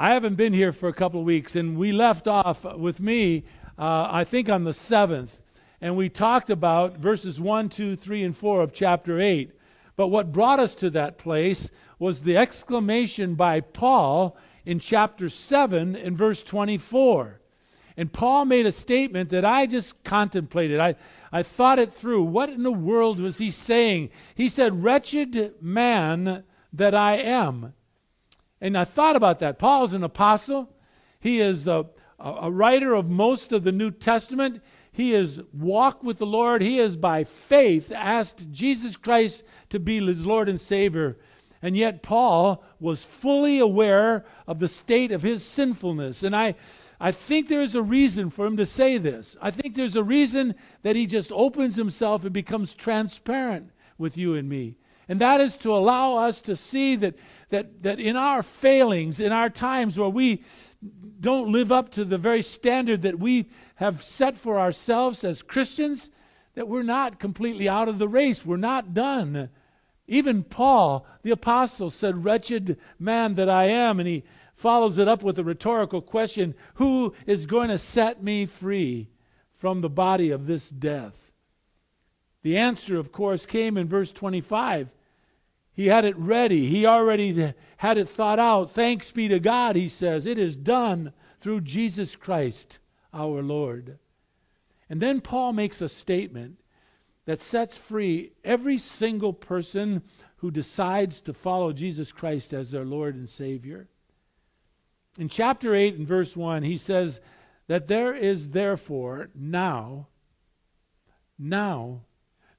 I haven't been here for a couple of weeks, and we left off with me, uh, I think, on the 7th. And we talked about verses 1, 2, 3, and 4 of chapter 8. But what brought us to that place was the exclamation by Paul in chapter 7 in verse 24. And Paul made a statement that I just contemplated. I, I thought it through. What in the world was he saying? He said, Wretched man that I am. And I thought about that. Paul's an apostle. He is a, a writer of most of the New Testament. He has walked with the Lord. He has, by faith, asked Jesus Christ to be his Lord and Savior. And yet, Paul was fully aware of the state of his sinfulness. And I, I think there is a reason for him to say this. I think there's a reason that he just opens himself and becomes transparent with you and me. And that is to allow us to see that that, that in our failings, in our times where we don't live up to the very standard that we have set for ourselves as Christians, that we're not completely out of the race. We're not done. Even Paul, the apostle, said, Wretched man that I am. And he follows it up with a rhetorical question Who is going to set me free from the body of this death? The answer, of course, came in verse 25 he had it ready. He already had it thought out. Thanks be to God, he says. It is done through Jesus Christ our Lord. And then Paul makes a statement that sets free every single person who decides to follow Jesus Christ as their Lord and Savior. In chapter 8 and verse 1, he says that there is therefore now, now,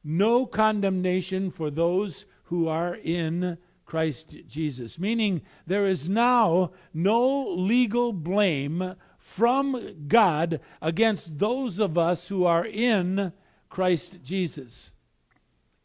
no condemnation for those who are in Christ Jesus. Meaning, there is now no legal blame from God against those of us who are in Christ Jesus.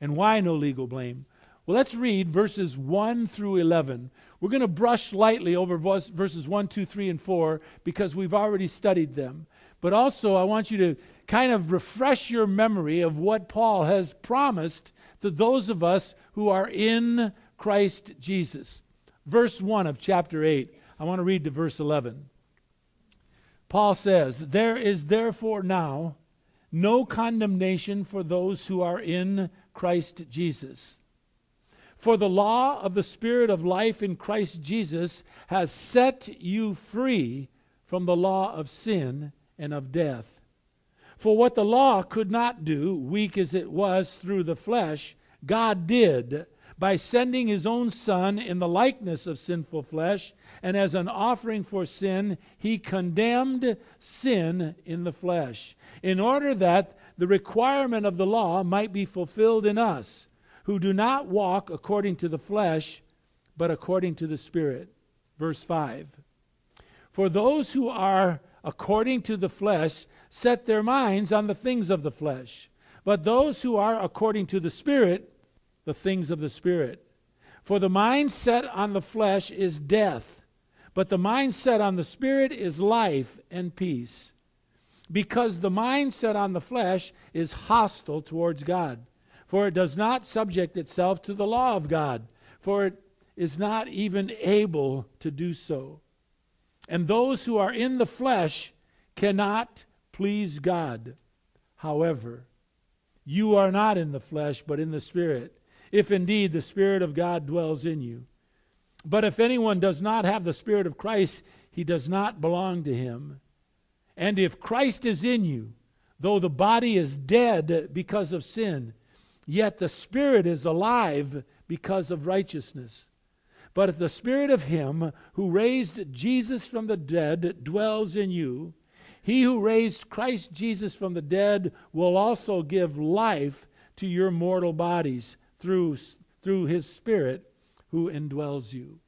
And why no legal blame? Well, let's read verses 1 through 11. We're going to brush lightly over verses 1, 2, 3, and 4 because we've already studied them. But also, I want you to kind of refresh your memory of what Paul has promised to those of us who are in Christ Jesus. Verse 1 of chapter 8. I want to read to verse 11. Paul says, There is therefore now no condemnation for those who are in Christ Jesus. For the law of the Spirit of life in Christ Jesus has set you free from the law of sin and of death. For what the law could not do, weak as it was through the flesh, God did by sending his own Son in the likeness of sinful flesh, and as an offering for sin, he condemned sin in the flesh, in order that the requirement of the law might be fulfilled in us, who do not walk according to the flesh, but according to the Spirit. Verse 5 For those who are according to the flesh set their minds on the things of the flesh, but those who are according to the Spirit, the things of the Spirit. For the mind set on the flesh is death, but the mind set on the Spirit is life and peace. Because the mind set on the flesh is hostile towards God, for it does not subject itself to the law of God, for it is not even able to do so. And those who are in the flesh cannot please God. However, you are not in the flesh, but in the Spirit if indeed the Spirit of God dwells in you. But if anyone does not have the Spirit of Christ, he does not belong to him. And if Christ is in you, though the body is dead because of sin, yet the Spirit is alive because of righteousness. But if the Spirit of Him who raised Jesus from the dead dwells in you, he who raised Christ Jesus from the dead will also give life to your mortal bodies through, through his Spirit who indwells you.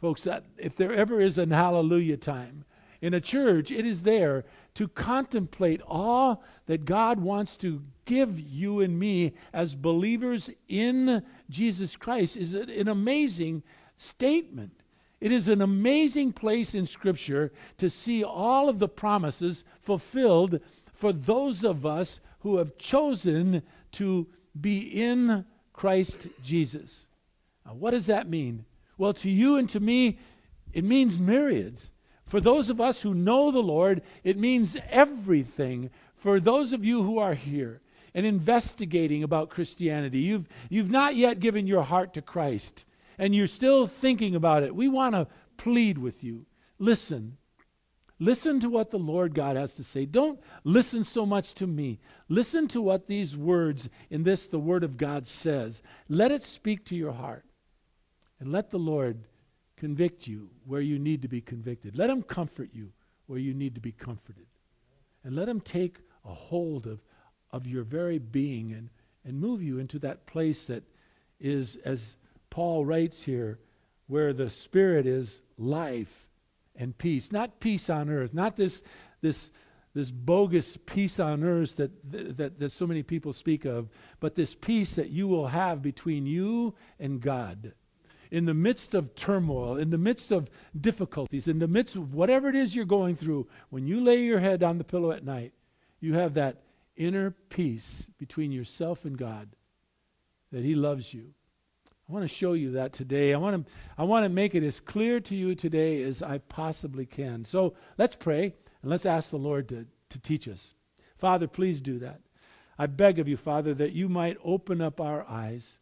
Folks, that, if there ever is an hallelujah time in a church, it is there to contemplate all that God wants to give you and me as believers in Jesus Christ is it an amazing statement. It is an amazing place in Scripture to see all of the promises fulfilled for those of us who have chosen to be in Christ Jesus. Now, what does that mean? Well, to you and to me, It means myriads. For those of us who know the Lord, it means everything. For those of you who are here and investigating about Christianity, you've, you've not yet given your heart to Christ, and you're still thinking about it. We want to plead with you. Listen. Listen to what the Lord God has to say. Don't listen so much to me. Listen to what these words in this, the Word of God, says. Let it speak to your heart. And let the Lord convict you where you need to be convicted. Let Him comfort you where you need to be comforted. And let Him take a hold of, of your very being and, and move you into that place that is, as Paul writes here, where the Spirit is life and peace. Not peace on earth, not this, this, this bogus peace on earth that, that, that so many people speak of, but this peace that you will have between you and God in the midst of turmoil, in the midst of difficulties, in the midst of whatever it is you're going through, when you lay your head on the pillow at night, you have that inner peace between yourself and God that He loves you. I want to show you that today. I want to, I want to make it as clear to you today as I possibly can. So let's pray and let's ask the Lord to, to teach us. Father, please do that. I beg of you, Father, that you might open up our eyes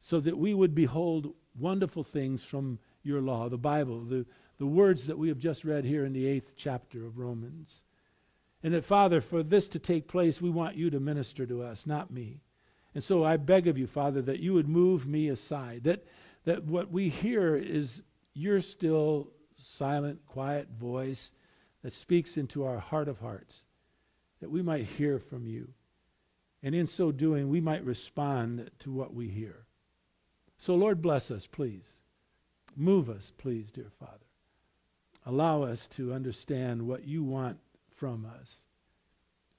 so that we would behold wonderful things from your law, the Bible, the, the words that we have just read here in the eighth chapter of Romans. And that, Father, for this to take place, we want you to minister to us, not me. And so I beg of you, Father, that you would move me aside, that, that what we hear is your still, silent, quiet voice that speaks into our heart of hearts, that we might hear from you. And in so doing, we might respond to what we hear. So, Lord, bless us, please. Move us, please, dear Father. Allow us to understand what you want from us.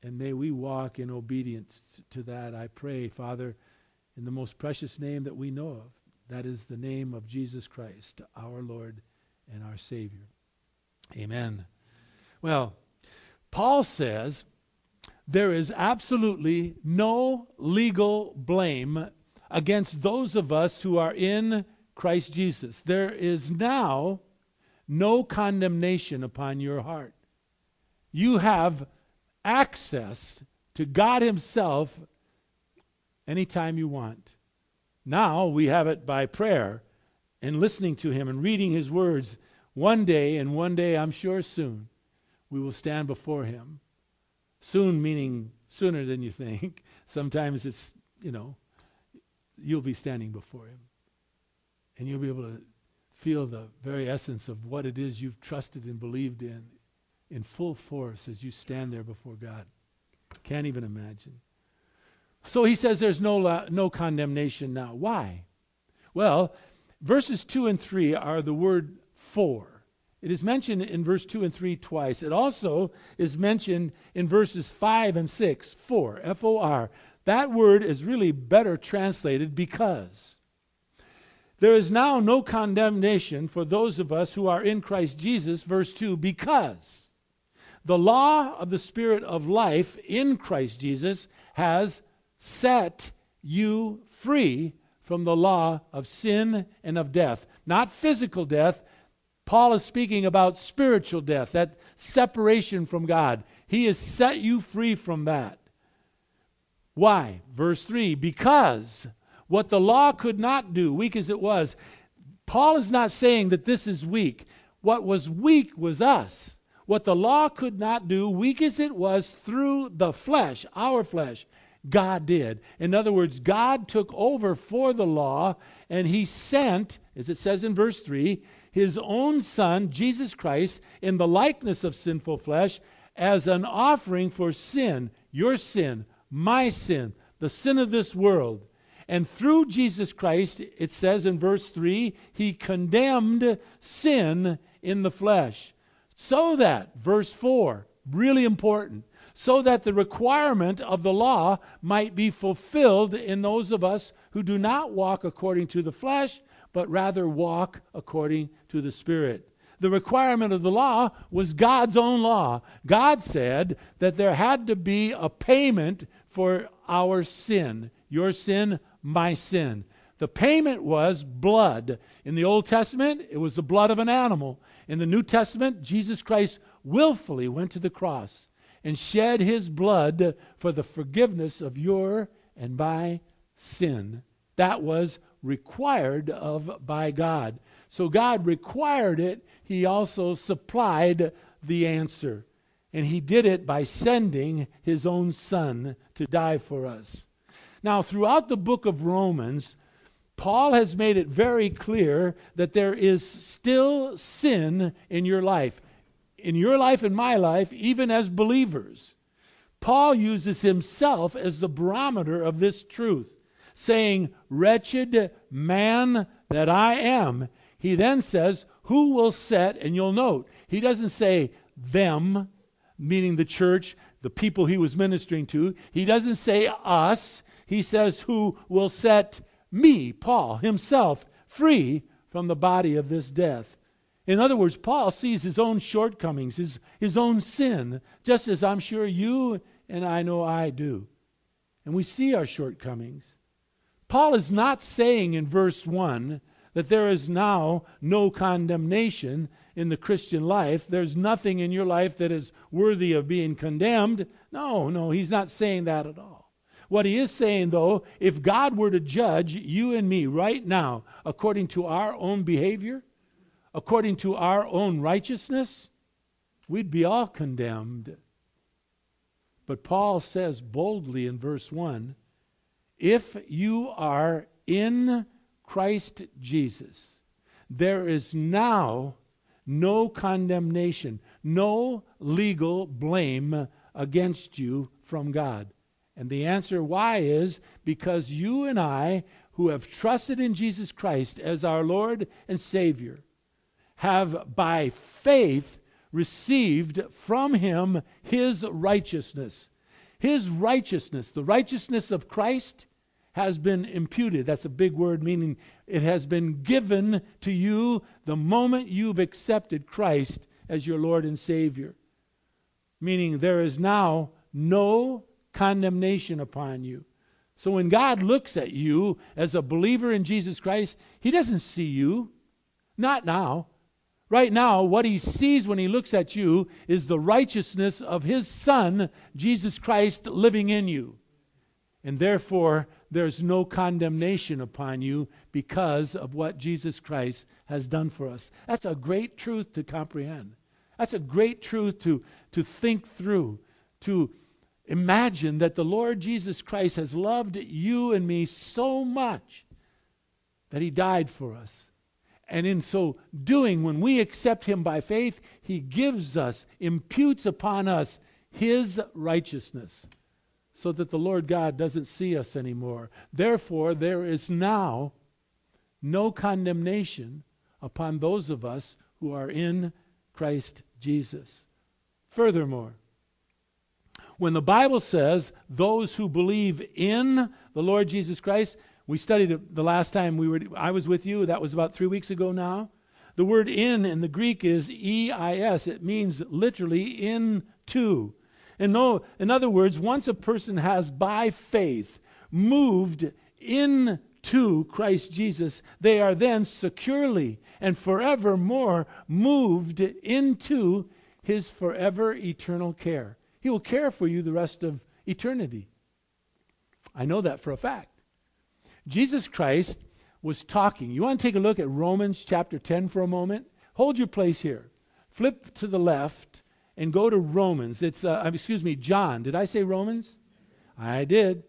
And may we walk in obedience to that, I pray, Father, in the most precious name that we know of. That is the name of Jesus Christ, our Lord and our Savior. Amen. Well, Paul says there is absolutely no legal blame against those of us who are in Christ Jesus. There is now no condemnation upon your heart. You have access to God Himself anytime you want. Now we have it by prayer and listening to Him and reading His words. One day, and one day I'm sure soon, we will stand before Him. Soon meaning sooner than you think. Sometimes it's, you know, you'll be standing before Him. And you'll be able to feel the very essence of what it is you've trusted and believed in in full force as you stand there before God. Can't even imagine. So he says there's no, la- no condemnation now. Why? Well, verses 2 and 3 are the word for. It is mentioned in verse 2 and 3 twice. It also is mentioned in verses 5 and 6, for, F O R. That word is really better translated because. There is now no condemnation for those of us who are in Christ Jesus, verse 2, because the law of the Spirit of life in Christ Jesus has set you free from the law of sin and of death. Not physical death. Paul is speaking about spiritual death, that separation from God. He has set you free from that. Why? Verse 3 Because what the law could not do, weak as it was, Paul is not saying that this is weak. What was weak was us. What the law could not do, weak as it was through the flesh, our flesh, God did. In other words, God took over for the law and he sent, as it says in verse 3, his own son, Jesus Christ, in the likeness of sinful flesh, as an offering for sin, your sin, my sin, the sin of this world. And through Jesus Christ, it says in verse 3, he condemned sin in the flesh. So that, verse 4, really important, so that the requirement of the law might be fulfilled in those of us who do not walk according to the flesh, but rather walk according to the Spirit the requirement of the law was God's own law. God said that there had to be a payment for our sin. Your sin, my sin. The payment was blood. In the Old Testament, it was the blood of an animal. In the New Testament, Jesus Christ willfully went to the cross and shed his blood for the forgiveness of your and my sin. That was required of by God. So God required it, he also supplied the answer. And he did it by sending his own son to die for us. Now, throughout the book of Romans, Paul has made it very clear that there is still sin in your life. In your life and my life, even as believers. Paul uses himself as the barometer of this truth, saying, Wretched man that I am. He then says, Who will set, and you'll note, he doesn't say them, meaning the church, the people he was ministering to. He doesn't say us. He says, Who will set me, Paul, himself, free from the body of this death. In other words, Paul sees his own shortcomings, his, his own sin, just as I'm sure you and I know I do. And we see our shortcomings. Paul is not saying in verse 1 that there is now no condemnation in the Christian life. There's nothing in your life that is worthy of being condemned. No, no, he's not saying that at all. What he is saying, though, if God were to judge you and me right now according to our own behavior, according to our own righteousness, we'd be all condemned. But Paul says boldly in verse 1 if you are in Christ Jesus, there is now no condemnation, no legal blame against you from God. And the answer why is because you and I, who have trusted in Jesus Christ as our Lord and Savior, have by faith received from him his righteousness. His righteousness, the righteousness of Christ, has been imputed. That's a big word, meaning it has been given to you the moment you've accepted Christ as your Lord and Savior. Meaning there is now no condemnation upon you. So when God looks at you as a believer in Jesus Christ, He doesn't see you. Not now. Right now, what He sees when He looks at you is the righteousness of His Son, Jesus Christ, living in you. And therefore, there's no condemnation upon you because of what Jesus Christ has done for us. That's a great truth to comprehend. That's a great truth to, to think through, to Imagine that the Lord Jesus Christ has loved you and me so much that he died for us. And in so doing, when we accept him by faith, he gives us, imputes upon us his righteousness so that the Lord God doesn't see us anymore. Therefore, there is now no condemnation upon those of us who are in Christ Jesus. Furthermore, when the Bible says those who believe in the Lord Jesus Christ, we studied it the last time we were I was with you, that was about 3 weeks ago now. The word in in the Greek is eis. It means literally into. And no, in other words, once a person has by faith moved into Christ Jesus, they are then securely and forevermore moved into his forever eternal care. He will care for you the rest of eternity. I know that for a fact. Jesus Christ was talking. You want to take a look at Romans chapter 10 for a moment? Hold your place here. Flip to the left and go to Romans. It's, uh, excuse me, John. Did I say Romans? I did.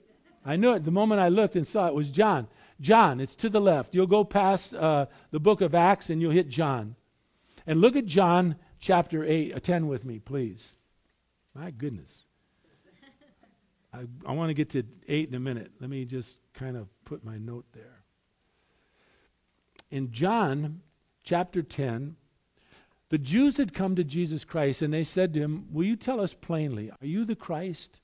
I knew it. The moment I looked and saw it was John. John, it's to the left. You'll go past uh, the book of Acts and you'll hit John. And look at John chapter 8, uh, 10 with me, please. My goodness. I, I want to get to 8 in a minute. Let me just kind of put my note there. In John chapter 10, the Jews had come to Jesus Christ and they said to him, Will you tell us plainly, are you the Christ?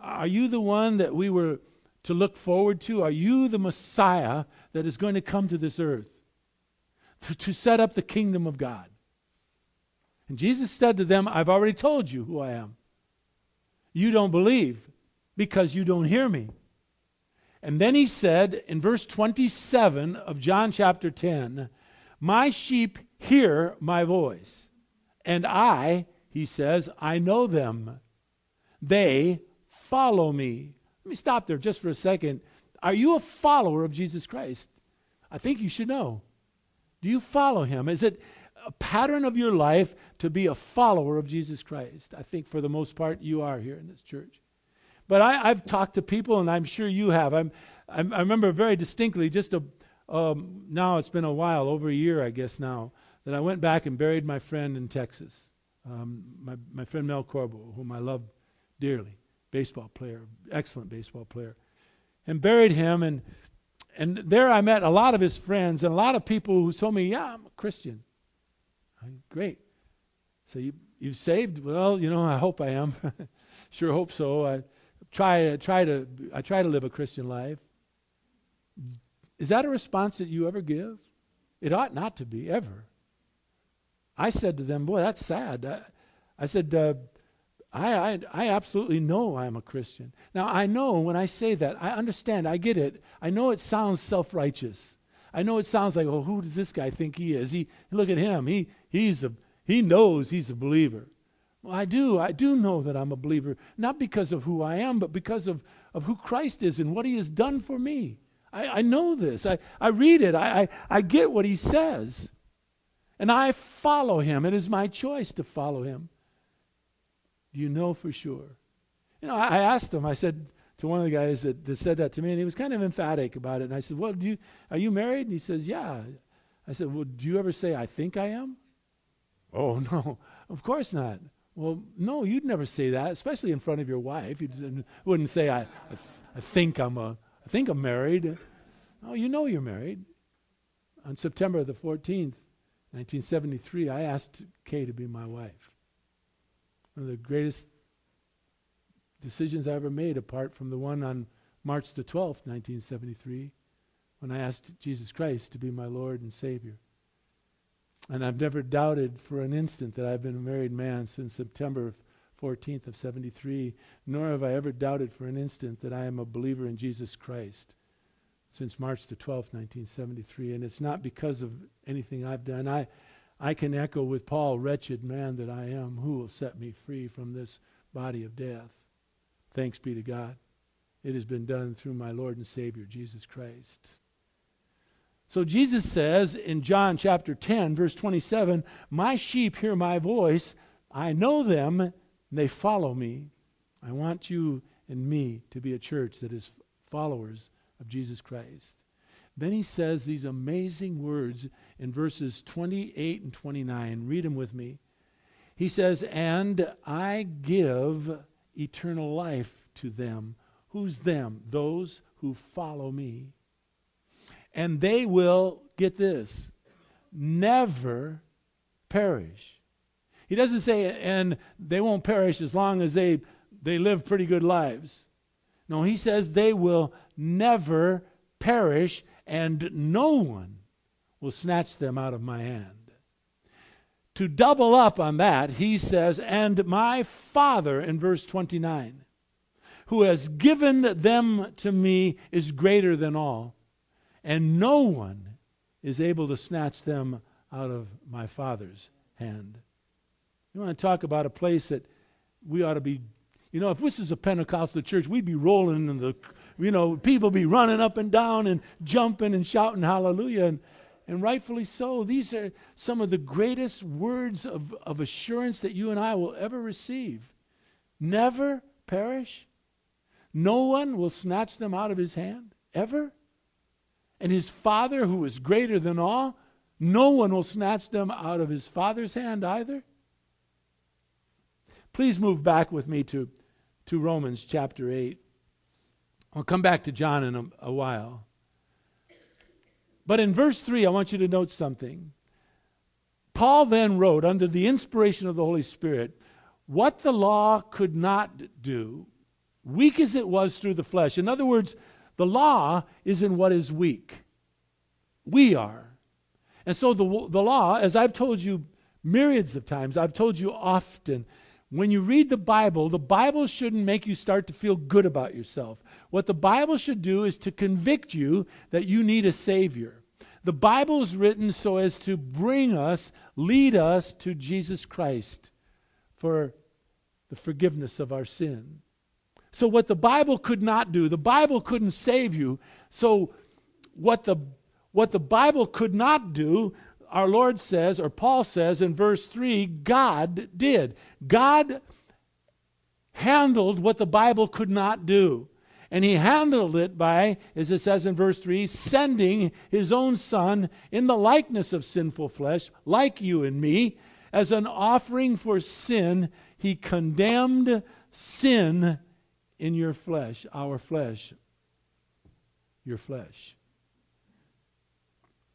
Are you the one that we were to look forward to? Are you the Messiah that is going to come to this earth to, to set up the kingdom of God? And Jesus said to them, I've already told you who I am. You don't believe because you don't hear me. And then he said in verse 27 of John chapter 10, My sheep hear my voice, and I, he says, I know them. They follow me. Let me stop there just for a second. Are you a follower of Jesus Christ? I think you should know. Do you follow him? Is it a pattern of your life to be a follower of Jesus Christ? I think for the most part you are here in this church. But I, have talked to people, and I'm sure you have. I'm, I'm, i remember very distinctly, just a, um, now it's been a while, over a year, I guess now, that I went back and buried my friend in Texas, um, my, my friend Mel Corbo, whom I love dearly, baseball player, excellent baseball player, and buried him. And and there I met a lot of his friends and a lot of people who told me, "Yeah, I'm a Christian." Great. So you you saved? Well, you know, I hope I am. sure hope so. I try try to I try to live a Christian life. Is that a response that you ever give? It ought not to be ever. I said to them, "Boy, that's sad." I, I said, uh, I, I, I absolutely know I'm a Christian. Now, I know when I say that, I understand, I get it. I know it sounds self righteous. I know it sounds like, well, who does this guy think he is? He, look at him. He, he's a, he knows he's a believer. Well, I do. I do know that I'm a believer, not because of who I am, but because of, of who Christ is and what he has done for me. I, I know this. I, I read it. I, I, I get what he says. And I follow him. It is my choice to follow him. Do you know for sure? You know, I, I asked him, I said to one of the guys that, that said that to me, and he was kind of emphatic about it. And I said, Well, do you, are you married? And he says, Yeah. I said, Well, do you ever say, I think I am? Oh, no, of course not. Well, no, you'd never say that, especially in front of your wife. You wouldn't say, I, I, th- I, think I'm a, I think I'm married. Oh, you know you're married. On September the 14th, 1973, I asked Kay to be my wife one of the greatest decisions I ever made, apart from the one on March the 12th, 1973, when I asked Jesus Christ to be my Lord and Savior. And I've never doubted for an instant that I've been a married man since September 14th of 73, nor have I ever doubted for an instant that I am a believer in Jesus Christ since March the 12th, 1973. And it's not because of anything I've done. I, I can echo with Paul, wretched man that I am, who will set me free from this body of death? Thanks be to God. It has been done through my Lord and Savior, Jesus Christ. So Jesus says in John chapter 10, verse 27, My sheep hear my voice. I know them, and they follow me. I want you and me to be a church that is followers of Jesus Christ. Then he says these amazing words in verses 28 and 29. Read them with me. He says, And I give eternal life to them. Who's them? Those who follow me. And they will, get this, never perish. He doesn't say, and they won't perish as long as they, they live pretty good lives. No, he says they will never perish, and no one will snatch them out of my hand. To double up on that, he says, And my Father, in verse 29, who has given them to me is greater than all, and no one is able to snatch them out of my Father's hand. You want to talk about a place that we ought to be, you know, if this is a Pentecostal church, we'd be rolling in the, you know, people be running up and down and jumping and shouting hallelujah. And and rightfully so. These are some of the greatest words of, of assurance that you and I will ever receive. Never perish. No one will snatch them out of his hand, ever. And his Father, who is greater than all, no one will snatch them out of his Father's hand either. Please move back with me to, to Romans chapter 8. I'll come back to John in a, a while. But in verse 3, I want you to note something. Paul then wrote, under the inspiration of the Holy Spirit, what the law could not do, weak as it was through the flesh. In other words, the law is in what is weak. We are. And so the, the law, as I've told you myriads of times, I've told you often, when you read the Bible, the Bible shouldn't make you start to feel good about yourself. What the Bible should do is to convict you that you need a Savior. The Bible is written so as to bring us, lead us to Jesus Christ for the forgiveness of our sin. So, what the Bible could not do, the Bible couldn't save you. So, what the, what the Bible could not do, our Lord says, or Paul says in verse 3, God did. God handled what the Bible could not do. And he handled it by, as it says in verse 3, sending his own son in the likeness of sinful flesh, like you and me, as an offering for sin. He condemned sin in your flesh, our flesh, your flesh.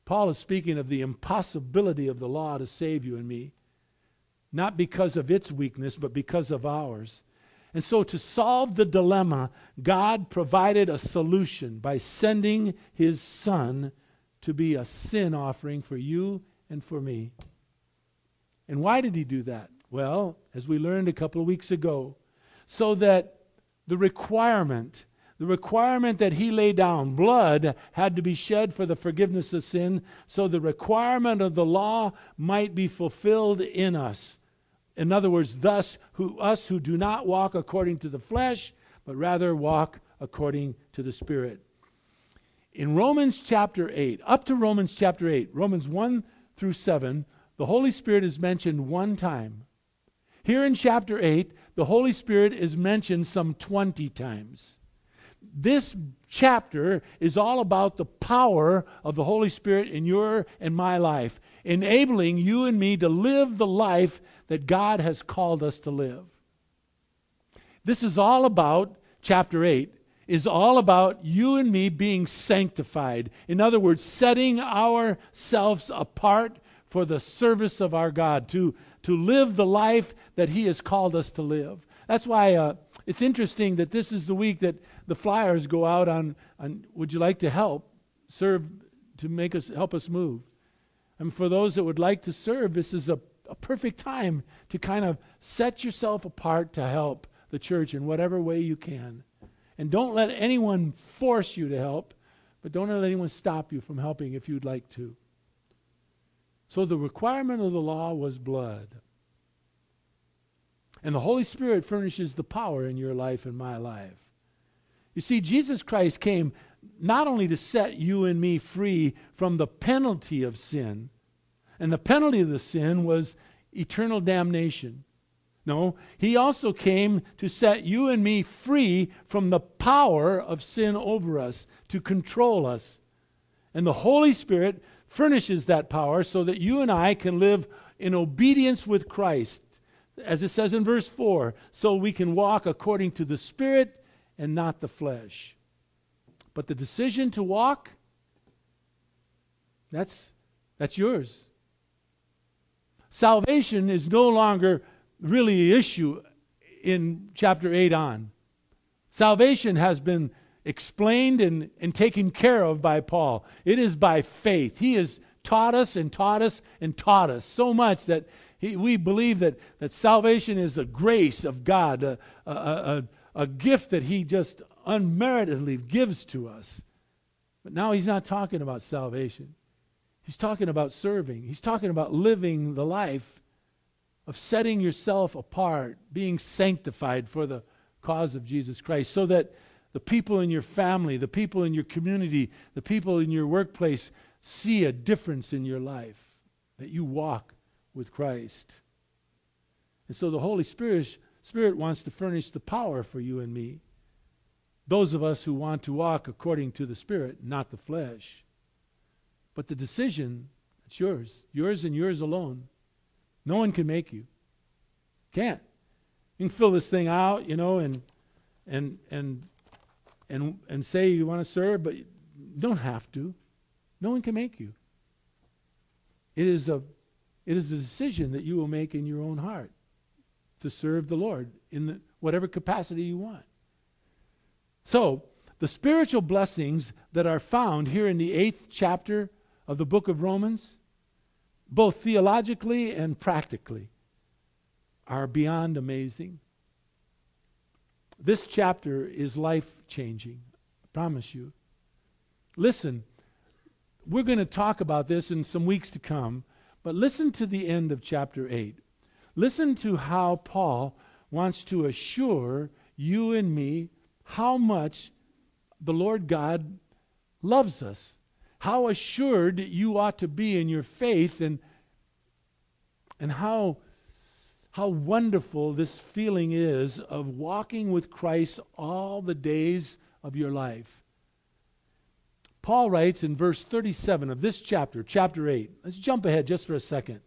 Paul is speaking of the impossibility of the law to save you and me, not because of its weakness, but because of ours. And so, to solve the dilemma, God provided a solution by sending his son to be a sin offering for you and for me. And why did he do that? Well, as we learned a couple of weeks ago, so that the requirement the requirement that he laid down, blood had to be shed for the forgiveness of sin, so the requirement of the law might be fulfilled in us. In other words, thus, who, us who do not walk according to the flesh, but rather walk according to the Spirit. In Romans chapter 8, up to Romans chapter 8, Romans 1 through 7, the Holy Spirit is mentioned one time. Here in chapter 8, the Holy Spirit is mentioned some 20 times this chapter is all about the power of the Holy Spirit in your and my life, enabling you and me to live the life that God has called us to live. This is all about, chapter 8, is all about you and me being sanctified. In other words, setting ourselves apart for the service of our God, to, to live the life that He has called us to live. That's why uh, it's interesting that this is the week that the flyers go out on, on would you like to help serve to make us help us move and for those that would like to serve this is a, a perfect time to kind of set yourself apart to help the church in whatever way you can. And don't let anyone force you to help but don't let anyone stop you from helping if you'd like to. So the requirement of the law was blood. And the Holy Spirit furnishes the power in your life and my life. You see, Jesus Christ came not only to set you and me free from the penalty of sin, and the penalty of the sin was eternal damnation. No, he also came to set you and me free from the power of sin over us, to control us. And the Holy Spirit furnishes that power so that you and I can live in obedience with Christ as it says in verse 4, so we can walk according to the Spirit and not the flesh. But the decision to walk, that's, that's yours. Salvation is no longer really an issue in chapter 8 on. Salvation has been explained and, and taken care of by Paul. It is by faith. He has taught us and taught us and taught us so much that he, we believe that, that salvation is a grace of God, a, a, a, a gift that He just unmeritedly gives to us. But now He's not talking about salvation. He's talking about serving. He's talking about living the life of setting yourself apart, being sanctified for the cause of Jesus Christ, so that the people in your family, the people in your community, the people in your workplace see a difference in your life, that you walk with Christ. And so the Holy Spirit, Spirit wants to furnish the power for you and me. Those of us who want to walk according to the Spirit, not the flesh. But the decision, it's yours. Yours and yours alone. No one can make you. Can't. You can fill this thing out, you know, and and and and and say you want to serve, but you don't have to. No one can make you. It is a it is a decision that you will make in your own heart to serve the Lord in the, whatever capacity you want. So, the spiritual blessings that are found here in the eighth chapter of the book of Romans, both theologically and practically, are beyond amazing. This chapter is life changing. I promise you. Listen, we're going to talk about this in some weeks to come, but listen to the end of chapter 8. Listen to how Paul wants to assure you and me how much the Lord God loves us, how assured you ought to be in your faith, and, and how, how wonderful this feeling is of walking with Christ all the days of your life. Paul writes in verse 37 of this chapter, chapter 8. Let's jump ahead just for a second.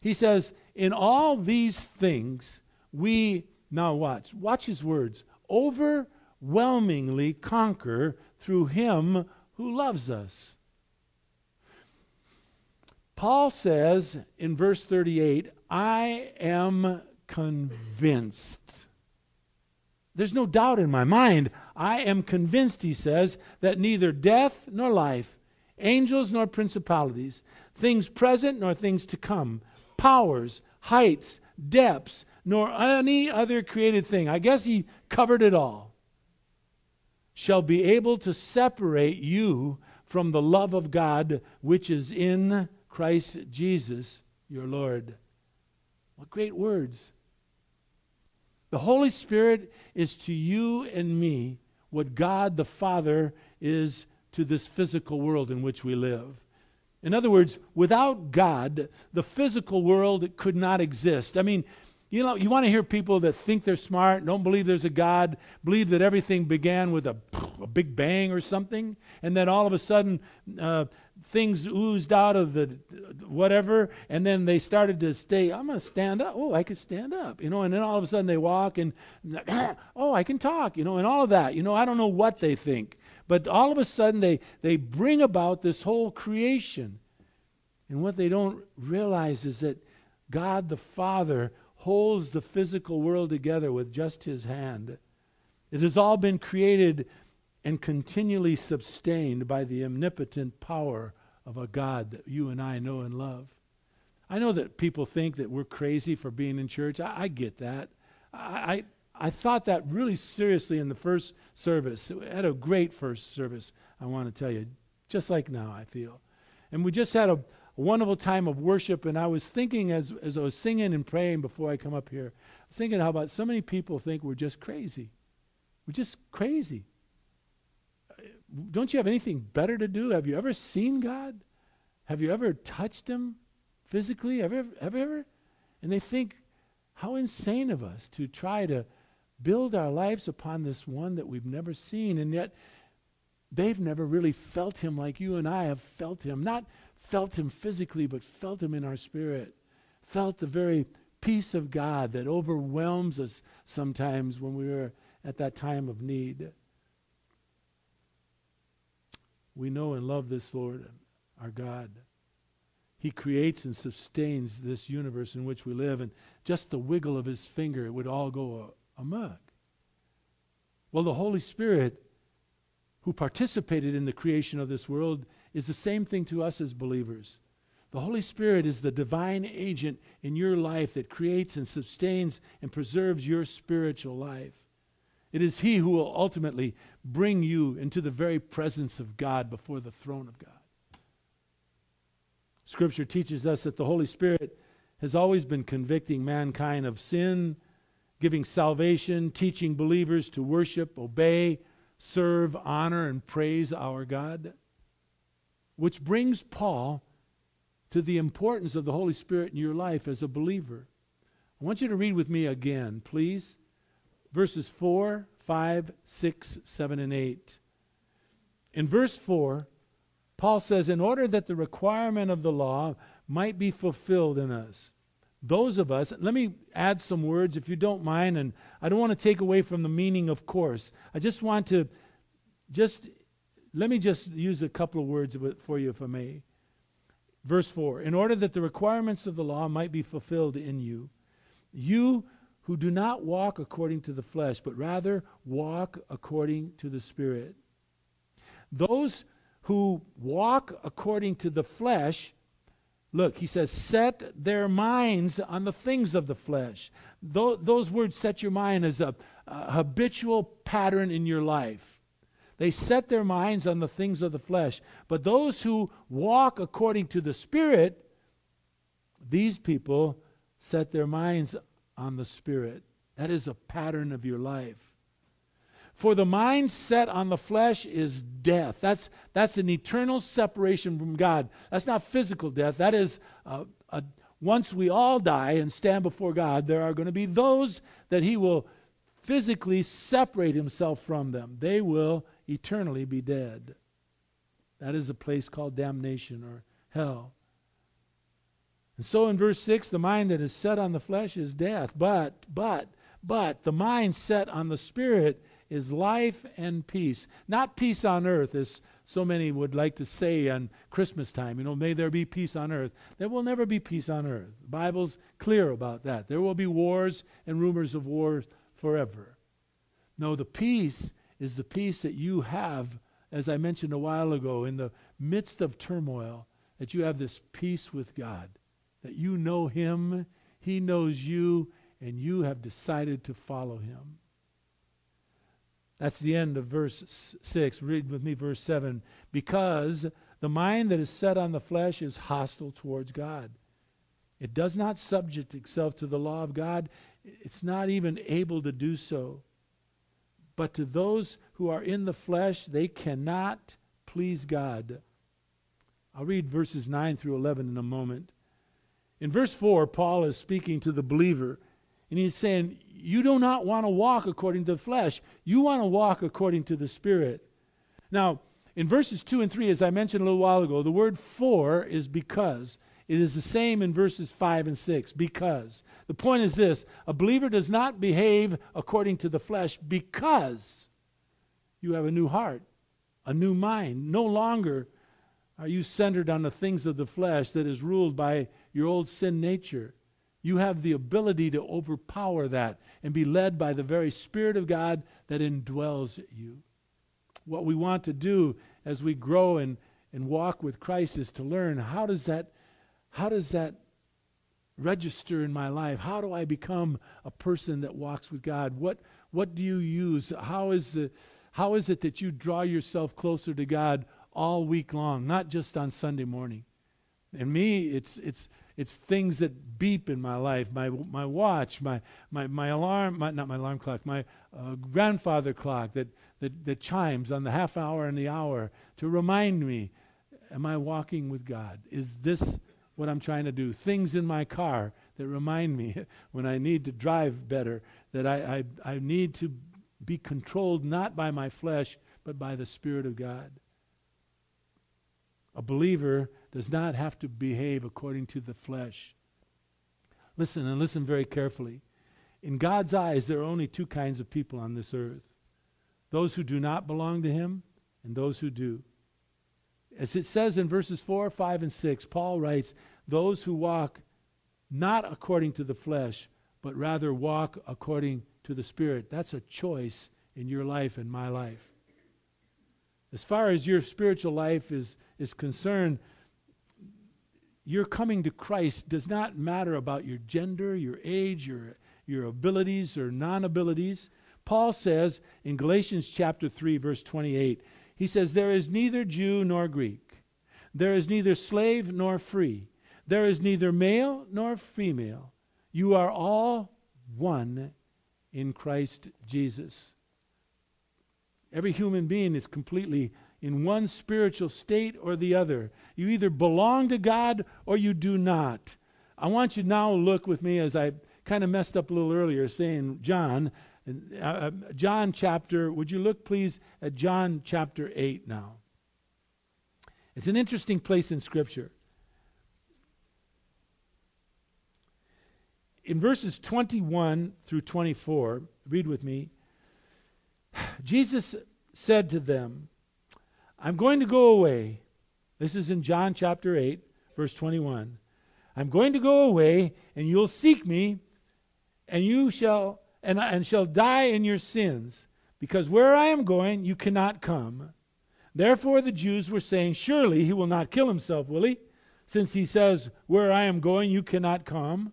He says, In all these things, we, now watch, watch his words, overwhelmingly conquer through him who loves us. Paul says in verse 38, I am convinced. There's no doubt in my mind. I am convinced, he says, that neither death nor life, angels nor principalities, things present nor things to come, powers, heights, depths, nor any other created thing, I guess he covered it all, shall be able to separate you from the love of God which is in Christ Jesus your Lord. What great words. The Holy Spirit is to you and me what God the Father is to this physical world in which we live. In other words, without God, the physical world could not exist. I mean, you know, you want to hear people that think they're smart, don't believe there's a God, believe that everything began with a, a big bang or something, and then all of a sudden uh, things oozed out of the whatever, and then they started to stay. I'm going to stand up. Oh, I can stand up, you know. And then all of a sudden they walk, and oh, I can talk, you know, and all of that. You know, I don't know what they think, but all of a sudden they they bring about this whole creation, and what they don't realize is that God the Father holds the physical world together with just His hand. It has all been created and continually sustained by the omnipotent power of a God that you and I know and love. I know that people think that we're crazy for being in church. I, I get that. I, I, I thought that really seriously in the first service. We had a great first service, I want to tell you, just like now, I feel. And we just had a, a wonderful time of worship, and I was thinking as, as I was singing and praying before I come up here, I was thinking how about so many people think we're just crazy. We're just crazy don't you have anything better to do? Have you ever seen God? Have you ever touched Him physically? You ever, ever? And they think, how insane of us to try to build our lives upon this one that we've never seen. And yet, they've never really felt Him like you and I have felt Him. Not felt Him physically, but felt Him in our spirit. Felt the very peace of God that overwhelms us sometimes when we are at that time of need. We know and love this Lord, our God. He creates and sustains this universe in which we live, and just the wiggle of his finger, it would all go amok. Well, the Holy Spirit, who participated in the creation of this world, is the same thing to us as believers. The Holy Spirit is the divine agent in your life that creates and sustains and preserves your spiritual life. It is He who will ultimately bring you into the very presence of God before the throne of God. Scripture teaches us that the Holy Spirit has always been convicting mankind of sin, giving salvation, teaching believers to worship, obey, serve, honor, and praise our God. Which brings Paul to the importance of the Holy Spirit in your life as a believer. I want you to read with me again, please verses 4, 5, 6, 7, and 8. In verse 4, Paul says, In order that the requirement of the law might be fulfilled in us, those of us, let me add some words if you don't mind, and I don't want to take away from the meaning, of course. I just want to just, let me just use a couple of words for you, if I may. Verse 4 In order that the requirements of the law might be fulfilled in you, you who do not walk according to the flesh, but rather walk according to the Spirit. Those who walk according to the flesh Look, he says, set their minds on the things of the flesh. those words, set your mind, as a, a habitual pattern in your life. They set their minds on the things of the flesh. But those who walk according to the Spirit, these people set their minds on the Spirit. That is a pattern of your life. For the mind set on the flesh is death. That's, that's an eternal separation from God. That's not physical death. That is, a, a, once we all die and stand before God, there are going to be those that He will physically separate Himself from them. They will eternally be dead. That is a place called damnation or hell. And so in verse 6, the mind that is set on the flesh is death. But, but, but the mind set on the spirit is life and peace. Not peace on earth, as so many would like to say on Christmas time. You know, may there be peace on earth. There will never be peace on earth. The Bible's clear about that. There will be wars and rumors of wars forever. No, the peace is the peace that you have, as I mentioned a while ago, in the midst of turmoil, that you have this peace with God, that you know Him, He knows you, and you have decided to follow Him. That's the end of verse 6. Read with me verse 7. Because the mind that is set on the flesh is hostile towards God. It does not subject itself to the law of God. It's not even able to do so. But to those who are in the flesh, they cannot please God. I'll read verses 9 through 11 in a moment. In verse 4, Paul is speaking to the believer, and he's saying, you do not want to walk according to the flesh. You want to walk according to the Spirit. Now, in verses 2 and 3, as I mentioned a little while ago, the word for is because. It is the same in verses 5 and 6, because. The point is this a believer does not behave according to the flesh because you have a new heart, a new mind. No longer are you centered on the things of the flesh that is ruled by your old sin nature. You have the ability to overpower that and be led by the very Spirit of God that indwells you. What we want to do as we grow and, and walk with Christ is to learn how does that how does that register in my life? How do I become a person that walks with God? What what do you use? How is the how is it that you draw yourself closer to God all week long, not just on Sunday morning? And me, it's it's it's things that beep in my life my, my watch, my, my, my alarm, my, not my alarm clock, my uh, grandfather clock that, that, that chimes on the half hour and the hour to remind me Am I walking with God? Is this what I'm trying to do? Things in my car that remind me when I need to drive better, that I, I, I need to be controlled not by my flesh, but by the Spirit of God. A believer does not have to behave according to the flesh. Listen and listen very carefully. In God's eyes, there are only two kinds of people on this earth those who do not belong to Him and those who do. As it says in verses 4, 5, and 6, Paul writes, Those who walk not according to the flesh, but rather walk according to the Spirit. That's a choice in your life and my life. As far as your spiritual life is, is concerned, your coming to Christ does not matter about your gender, your age, your, your abilities or non abilities. Paul says in Galatians chapter 3, verse 28, he says, There is neither Jew nor Greek, there is neither slave nor free, there is neither male nor female. You are all one in Christ Jesus. Every human being is completely in one spiritual state or the other. You either belong to God or you do not. I want you now look with me as I kind of messed up a little earlier saying John, uh, uh, John chapter, would you look please at John chapter 8 now? It's an interesting place in Scripture. In verses 21 through 24, read with me. Jesus said to them, I'm going to go away. This is in John chapter 8, verse 21. I'm going to go away, and you'll seek me, and you shall and, and shall die in your sins, because where I am going, you cannot come. Therefore the Jews were saying, Surely he will not kill himself, will he? since he says, Where I am going, you cannot come?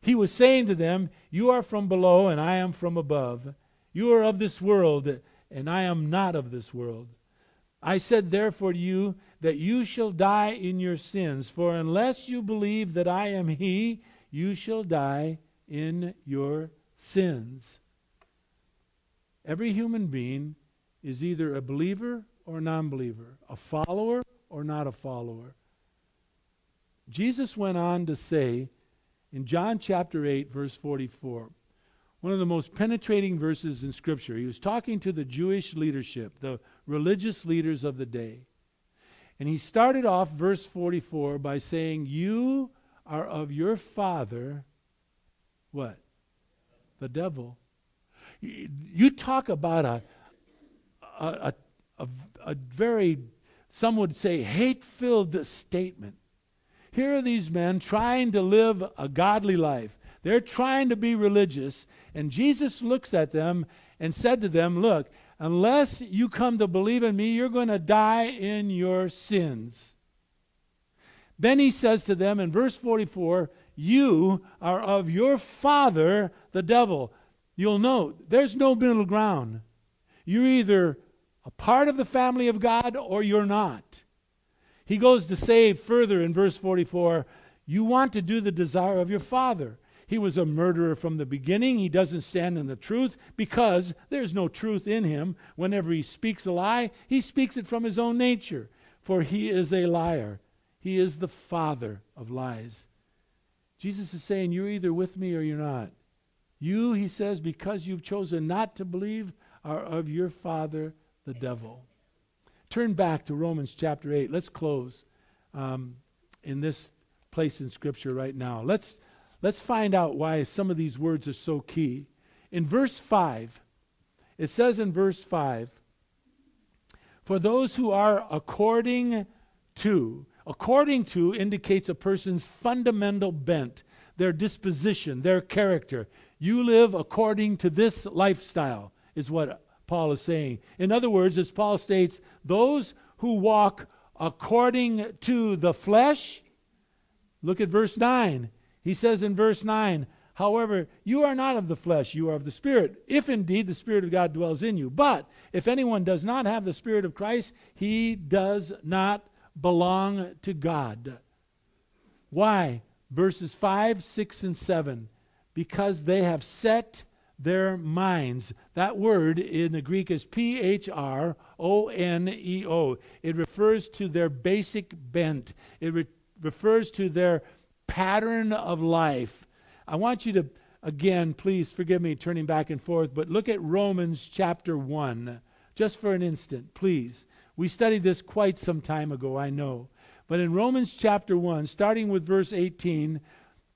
He was saying to them, You are from below, and I am from above. You are of this world, and I am not of this world. I said therefore to you that you shall die in your sins, for unless you believe that I am He, you shall die in your sins. Every human being is either a believer or a non believer, a follower or not a follower. Jesus went on to say in John chapter 8, verse 44, one of the most penetrating verses in Scripture. He was talking to the Jewish leadership, the religious leaders of the day. And he started off verse 44 by saying, You are of your father, what? The devil. You talk about a, a, a, a very, some would say, hate filled statement. Here are these men trying to live a godly life. They're trying to be religious. And Jesus looks at them and said to them, Look, unless you come to believe in me, you're going to die in your sins. Then he says to them in verse 44, You are of your father, the devil. You'll note there's no middle ground. You're either a part of the family of God or you're not. He goes to say further in verse 44 You want to do the desire of your father. He was a murderer from the beginning. He doesn't stand in the truth because there's no truth in him. Whenever he speaks a lie, he speaks it from his own nature, for he is a liar. He is the father of lies. Jesus is saying, You're either with me or you're not. You, he says, because you've chosen not to believe, are of your father, the devil. Turn back to Romans chapter 8. Let's close um, in this place in Scripture right now. Let's Let's find out why some of these words are so key. In verse 5, it says in verse 5, for those who are according to, according to indicates a person's fundamental bent, their disposition, their character. You live according to this lifestyle, is what Paul is saying. In other words, as Paul states, those who walk according to the flesh, look at verse 9. He says in verse 9, However, you are not of the flesh, you are of the Spirit, if indeed the Spirit of God dwells in you. But if anyone does not have the Spirit of Christ, he does not belong to God. Why? Verses 5, 6, and 7. Because they have set their minds. That word in the Greek is P H R O N E O. It refers to their basic bent, it re- refers to their pattern of life. I want you to, again, please forgive me turning back and forth, but look at Romans chapter 1 just for an instant, please. We studied this quite some time ago, I know. But in Romans chapter 1, starting with verse 18,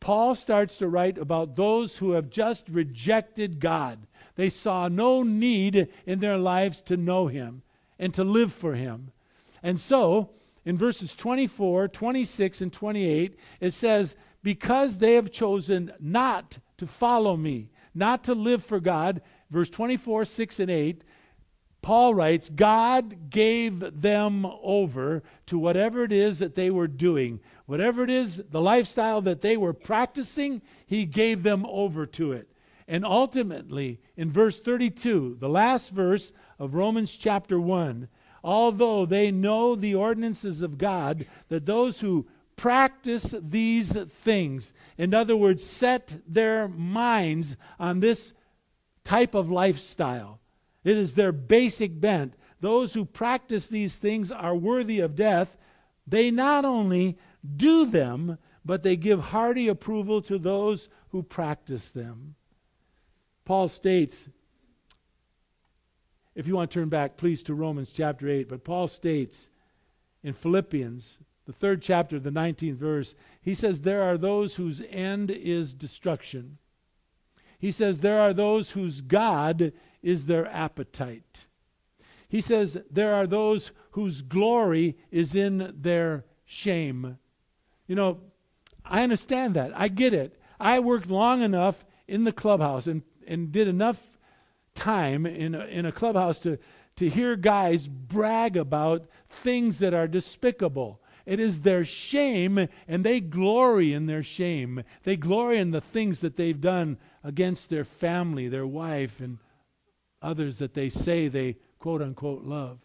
Paul starts to write about those who have just rejected God. They saw no need in their lives to know Him and to live for Him. And so, in verses 24, 26, and 28, it says, Because they have chosen not to follow me, not to live for God, verse 24, 6, and 8, Paul writes, God gave them over to whatever it is that they were doing. Whatever it is, the lifestyle that they were practicing, he gave them over to it. And ultimately, in verse 32, the last verse of Romans chapter 1, although they know the ordinances of God, that those who practice these things, in other words, set their minds on this type of lifestyle, it is their basic bent. Those who practice these things are worthy of death. They not only do them, but they give hearty approval to those who practice them. Paul states if you want to turn back, please, to Romans chapter 8. But Paul states in Philippians, the third chapter, the 19th verse, he says, There are those whose end is destruction. He says, There are those whose God is their appetite. He says, There are those whose glory is in their shame. You know, I understand that. I get it. I worked long enough in the clubhouse and, and did enough time in a, in a clubhouse to, to hear guys brag about things that are despicable. It is their shame, and they glory in their shame. They glory in the things that they've done against their family, their wife, and others that they say they quote unquote love.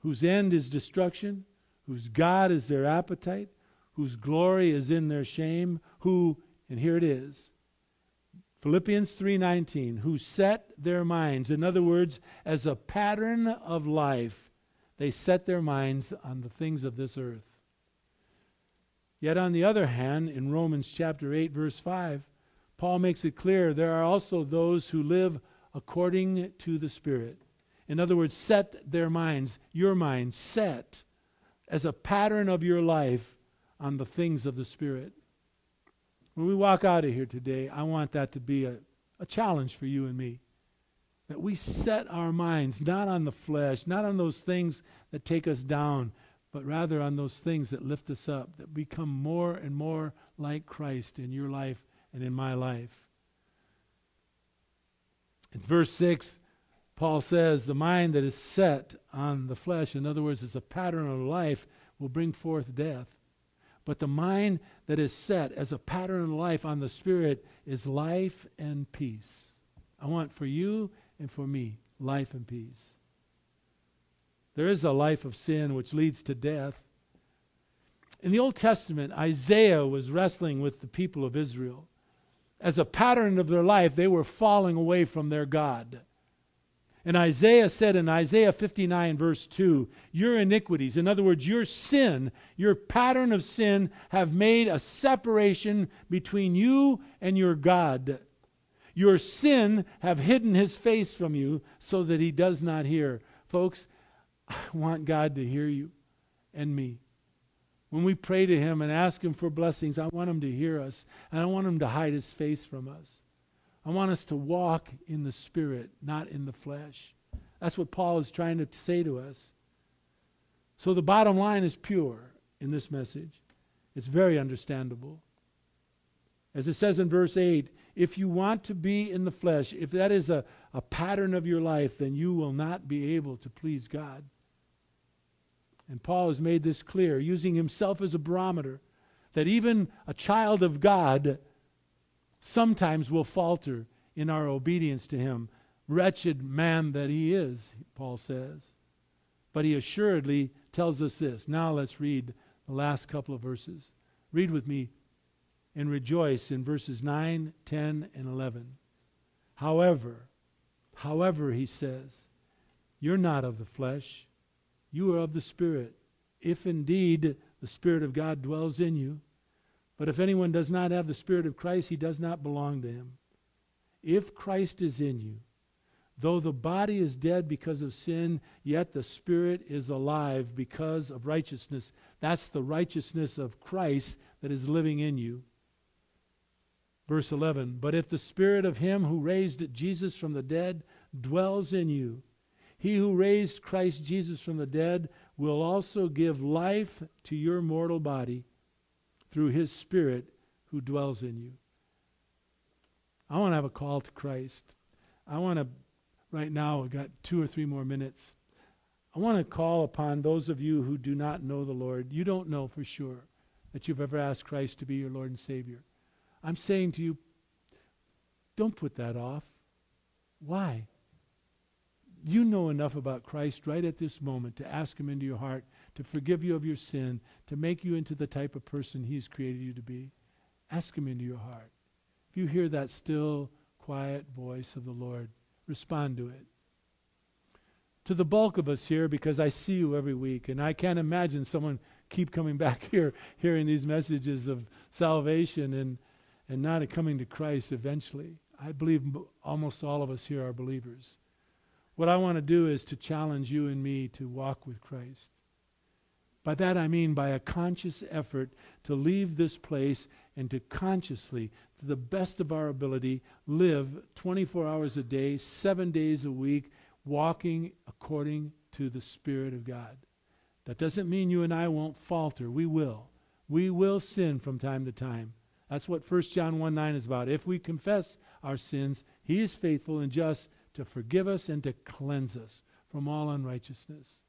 Whose end is destruction, whose God is their appetite, whose glory is in their shame, who, and here it is, Philippians 3:19, who set their minds, in other words, as a pattern of life, they set their minds on the things of this earth. Yet on the other hand, in Romans chapter 8 verse 5, Paul makes it clear there are also those who live according to the Spirit. In other words, set their minds, your mind, set as a pattern of your life on the things of the Spirit. When we walk out of here today, I want that to be a, a challenge for you and me. That we set our minds not on the flesh, not on those things that take us down, but rather on those things that lift us up, that become more and more like Christ in your life and in my life. In verse 6, Paul says, The mind that is set on the flesh, in other words, it's a pattern of life, will bring forth death. But the mind that is set as a pattern of life on the Spirit is life and peace. I want for you and for me life and peace. There is a life of sin which leads to death. In the Old Testament, Isaiah was wrestling with the people of Israel. As a pattern of their life, they were falling away from their God. And Isaiah said in Isaiah 59, verse 2, Your iniquities, in other words, your sin, your pattern of sin, have made a separation between you and your God. Your sin have hidden his face from you so that he does not hear. Folks, I want God to hear you and me. When we pray to him and ask him for blessings, I want him to hear us, and I want him to hide his face from us. I want us to walk in the Spirit, not in the flesh. That's what Paul is trying to say to us. So the bottom line is pure in this message. It's very understandable. As it says in verse 8, if you want to be in the flesh, if that is a, a pattern of your life, then you will not be able to please God. And Paul has made this clear, using himself as a barometer, that even a child of God sometimes will falter in our obedience to him. Wretched man that he is, Paul says. But he assuredly tells us this. Now let's read the last couple of verses. Read with me and rejoice in verses 9, 10, and 11. However, however, he says, you're not of the flesh, you are of the Spirit, if indeed the Spirit of God dwells in you. But if anyone does not have the Spirit of Christ, he does not belong to him. If Christ is in you, though the body is dead because of sin, yet the Spirit is alive because of righteousness. That's the righteousness of Christ that is living in you. Verse 11 But if the Spirit of Him who raised Jesus from the dead dwells in you, he who raised Christ Jesus from the dead will also give life to your mortal body through his Spirit who dwells in you. I want to have a call to Christ. I want to, right now, we've got two or three more minutes. I want to call upon those of you who do not know the Lord. You don't know for sure that you've ever asked Christ to be your Lord and Savior. I'm saying to you, don't put that off. Why? You know enough about Christ right at this moment to ask Him into your heart to forgive you of your sin, to make you into the type of person He's created you to be. Ask Him into your heart. If you hear that still, quiet voice of the Lord, respond to it. To the bulk of us here, because I see you every week, and I can't imagine someone keep coming back here, hearing these messages of salvation and, and not coming to Christ eventually. I believe almost all of us here are believers. What I want to do is to challenge you and me to walk with Christ. By that I mean by a conscious effort to leave this place and to consciously, to the best of our ability, live 24 hours a day, seven days a week, walking according to the Spirit of God. That doesn't mean you and I won't falter. We will. We will sin from time to time. That's what 1 John 1 9 is about. If we confess our sins, He is faithful and just to forgive us and to cleanse us from all unrighteousness.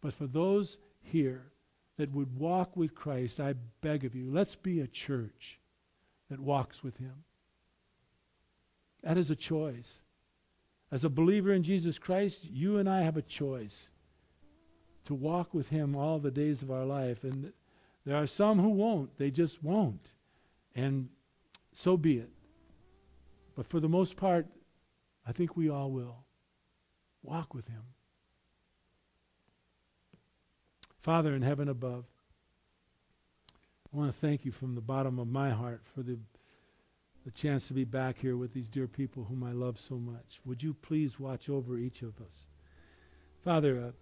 But for those here that would walk with Christ, I beg of you, let's be a church that walks with him. That is a choice. As a believer in Jesus Christ, you and I have a choice to walk with him all the days of our life. And there are some who won't. They just won't. And so be it. But for the most part, I think we all will. Walk with him. Father in heaven above, I want to thank you from the bottom of my heart for the, the chance to be back here with these dear people whom I love so much. Would you please watch over each of us? Father, uh,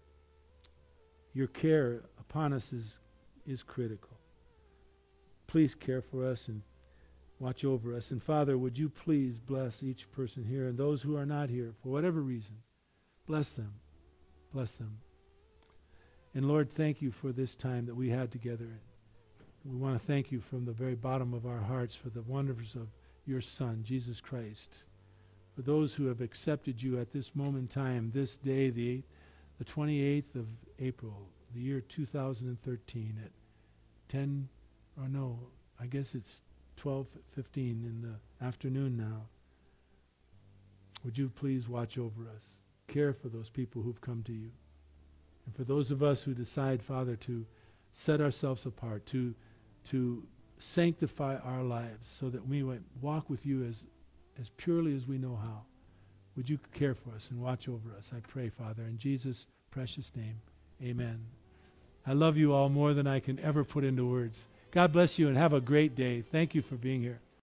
your care upon us is, is critical. Please care for us and watch over us. And Father, would you please bless each person here and those who are not here for whatever reason. Bless them. Bless them. And Lord, thank you for this time that we had together. We want to thank you from the very bottom of our hearts for the wonders of your Son, Jesus Christ. For those who have accepted you at this moment in time, this day, the, the 28th of April, the year 2013, at 10, or no, I guess it's 12:15 in the afternoon now. Would you please watch over us? Care for those people who've come to you. And for those of us who decide, Father, to set ourselves apart, to, to sanctify our lives so that we might walk with you as, as purely as we know how, would you care for us and watch over us? I pray, Father, in Jesus' precious name. Amen. I love you all more than I can ever put into words. God bless you and have a great day. Thank you for being here.